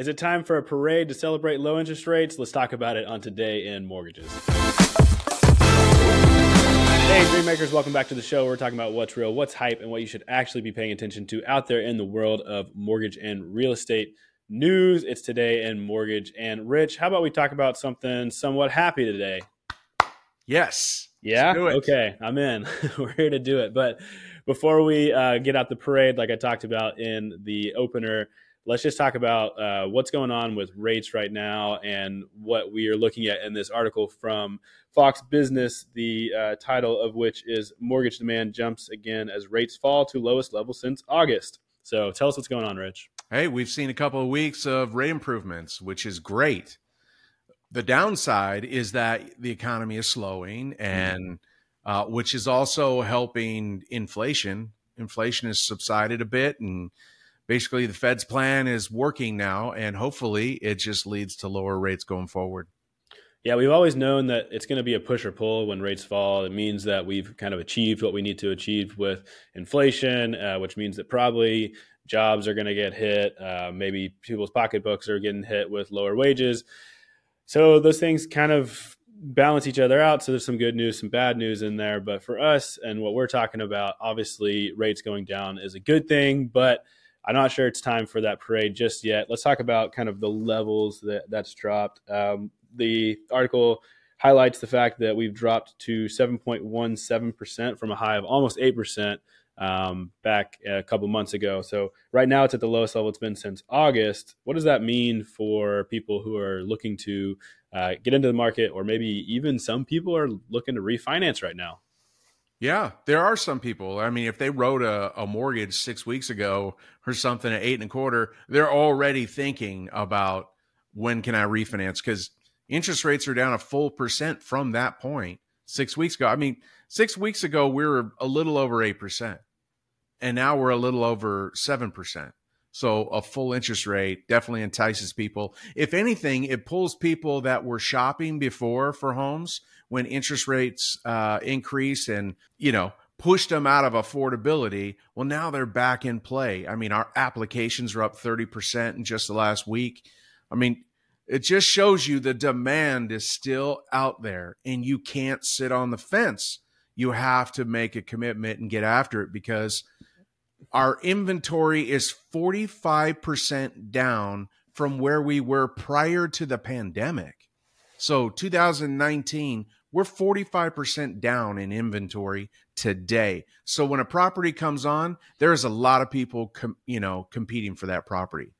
Is it time for a parade to celebrate low interest rates? Let's talk about it on Today in Mortgages. Hey, Dreammakers, welcome back to the show. We're talking about what's real, what's hype, and what you should actually be paying attention to out there in the world of mortgage and real estate news. It's Today in Mortgage. And Rich, how about we talk about something somewhat happy today? Yes. Yeah. Okay. I'm in. We're here to do it. But before we uh, get out the parade, like I talked about in the opener, let's just talk about uh, what's going on with rates right now and what we are looking at in this article from Fox Business, the uh, title of which is Mortgage Demand Jumps Again as Rates Fall to Lowest Level Since August. So tell us what's going on, Rich. Hey, we've seen a couple of weeks of rate improvements, which is great. The downside is that the economy is slowing, and uh, which is also helping inflation. Inflation has subsided a bit, and basically the Fed's plan is working now, and hopefully it just leads to lower rates going forward. Yeah, we've always known that it's going to be a push or pull when rates fall. It means that we've kind of achieved what we need to achieve with inflation, uh, which means that probably jobs are going to get hit. Uh, maybe people's pocketbooks are getting hit with lower wages. So those things kind of balance each other out. So there's some good news, some bad news in there. But for us and what we're talking about, obviously rates going down is a good thing, but I'm not sure it's time for that parade just yet. Let's talk about kind of the levels that that's dropped. Um, the article highlights the fact that we've dropped to 7.17% from a high of almost 8% um, back a couple months ago. So right now it's at the lowest level it's been since August. What does that mean for people who are looking to uh, get into the market, or maybe even some people are looking to refinance right now? Yeah, there are some people. I mean, if they wrote a, a mortgage six weeks ago or something at eight and a quarter, they're already thinking about when can I refinance because interest rates are down a full percent from that point six weeks ago. I mean, six weeks ago we were a little over eight percent and now we're a little over 7%. So a full interest rate definitely entices people. If anything, it pulls people that were shopping before for homes when interest rates uh, increase and, you know, pushed them out of affordability. Well, now they're back in play. I mean, our applications are up 30% in just the last week. I mean, it just shows you the demand is still out there and you can't sit on the fence. You have to make a commitment and get after it because – our inventory is 45% down from where we were prior to the pandemic. So 2019, we're 45% down in inventory today. So when a property comes on, there's a lot of people, com- you know, competing for that property.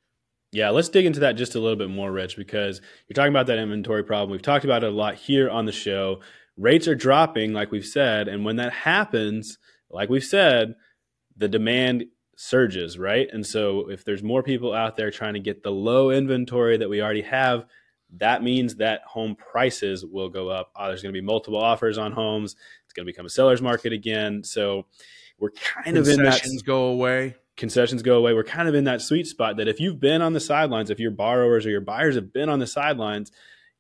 Yeah, let's dig into that just a little bit more, Rich, because you're talking about that inventory problem. We've talked about it a lot here on the show. Rates are dropping, like we've said. And when that happens, like we've said, the demand surges, right? And so if there's more people out there trying to get the low inventory that we already have, that means that home prices will go up. Uh, there's going to be multiple offers on homes. It's going to become a seller's market again. So we're kind of in that concessions go away. Concessions go away. We're kind of in that sweet spot that if you've been on the sidelines, if your borrowers or your buyers have been on the sidelines,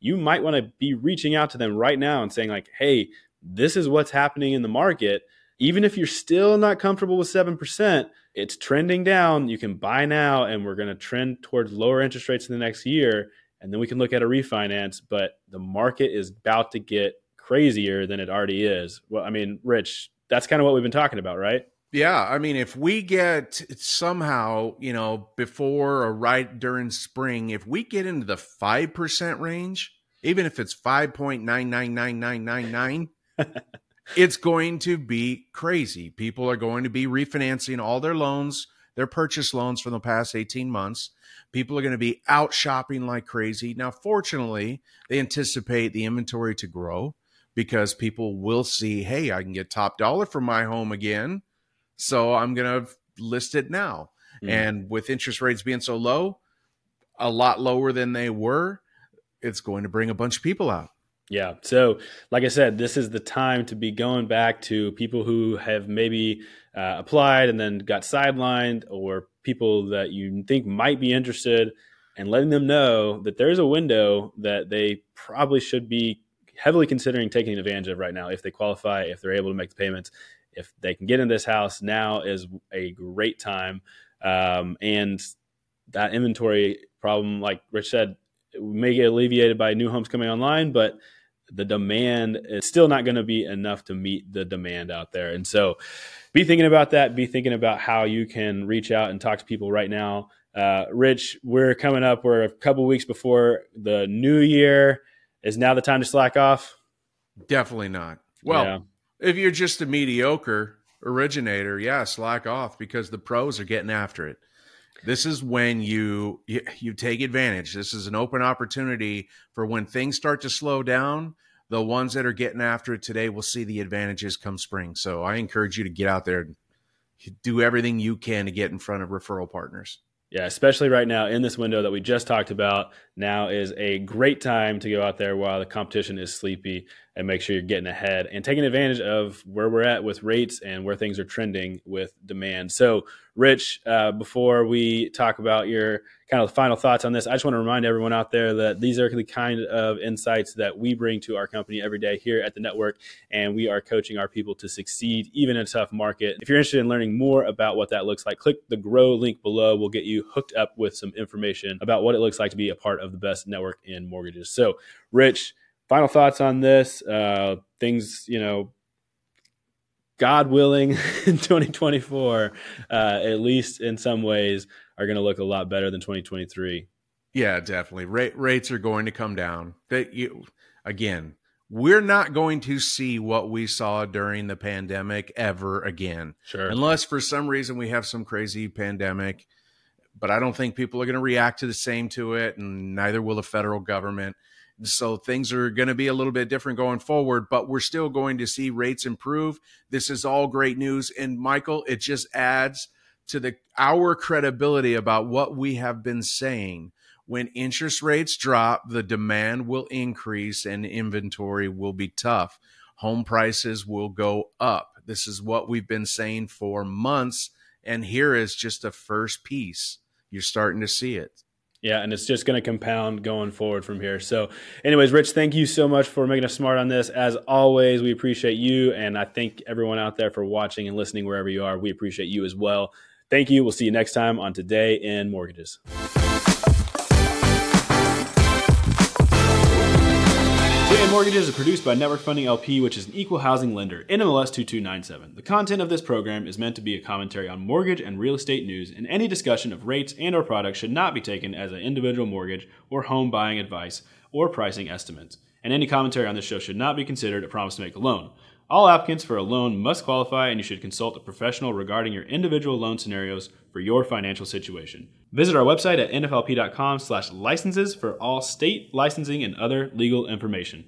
you might want to be reaching out to them right now and saying like, "Hey, this is what's happening in the market." Even if you're still not comfortable with 7%, it's trending down. You can buy now, and we're going to trend towards lower interest rates in the next year. And then we can look at a refinance. But the market is about to get crazier than it already is. Well, I mean, Rich, that's kind of what we've been talking about, right? Yeah, I mean, if we get somehow, you know, before or right during spring, if we get into the five percent range, even if it's five point nine nine nine nine nine nine, it's going to be crazy. People are going to be refinancing all their loans, their purchase loans from the past 18 months. People are going to be out shopping like crazy. Now, fortunately, they anticipate the inventory to grow because people will see, hey, I can get top dollar for my home again. So I'm going to list it now. Mm. And with interest rates being so low, a lot lower than they were, it's going to bring a bunch of people out. Yeah. So, like I said, this is the time to be going back to people who have maybe uh, applied and then got sidelined, or people that you think might be interested, and letting them know that there's a window that they probably should be heavily considering taking advantage of right now if they qualify, if they're able to make the payments, if they can get in this house. Now is a great time. Um, and that inventory problem, like Rich said, may get alleviated by new homes coming online, but the demand is still not going to be enough to meet the demand out there. And so be thinking about that. Be thinking about how you can reach out and talk to people right now. Uh, Rich, we're coming up. We're a couple weeks before the new year. Is now the time to slack off? Definitely not. Well, yeah. if you're just a mediocre originator, yeah, slack off because the pros are getting after it. This is when you, you you take advantage. This is an open opportunity for when things start to slow down. The ones that are getting after it today will see the advantages come spring. So I encourage you to get out there and do everything you can to get in front of referral partners. Yeah, especially right now in this window that we just talked about. Now is a great time to go out there while the competition is sleepy and make sure you're getting ahead and taking advantage of where we're at with rates and where things are trending with demand. So, Rich, uh, before we talk about your kind of final thoughts on this, I just want to remind everyone out there that these are the kind of insights that we bring to our company every day here at the network, and we are coaching our people to succeed even in a tough market. If you're interested in learning more about what that looks like, click the grow link below. We'll get you hooked up with some information about what it looks like to be a part of the best network in mortgages. So, Rich, final thoughts on this? Uh, things, you know, God willing, in 2024, uh, at least in some ways, are going to look a lot better than 2023. Yeah, definitely. Rate, rates are going to come down. That you again, we're not going to see what we saw during the pandemic ever again. Sure. Unless for some reason we have some crazy pandemic, but I don't think people are going to react to the same to it, and neither will the federal government. So things are going to be a little bit different going forward, but we're still going to see rates improve. This is all great news. And Michael, it just adds to the our credibility about what we have been saying. When interest rates drop, the demand will increase and inventory will be tough. Home prices will go up. This is what we've been saying for months. And here is just a first piece. You're starting to see it. Yeah, and it's just going to compound going forward from here. So, anyways, Rich, thank you so much for making us smart on this. As always, we appreciate you, and I thank everyone out there for watching and listening wherever you are. We appreciate you as well. Thank you. We'll see you next time on Today in Mortgages. Today in Mortgages is produced by Network Funding LP, which is an equal housing lender, NMLS 2297. The content of this program is meant to be a commentary on mortgage and real estate news, and any discussion of rates and or products should not be taken as an individual mortgage or home buying advice or pricing estimates. And any commentary on this show should not be considered a promise to make a loan. All applicants for a loan must qualify, and you should consult a professional regarding your individual loan scenarios for your financial situation. Visit our website at nflp.com/licenses for all state licensing and other legal information.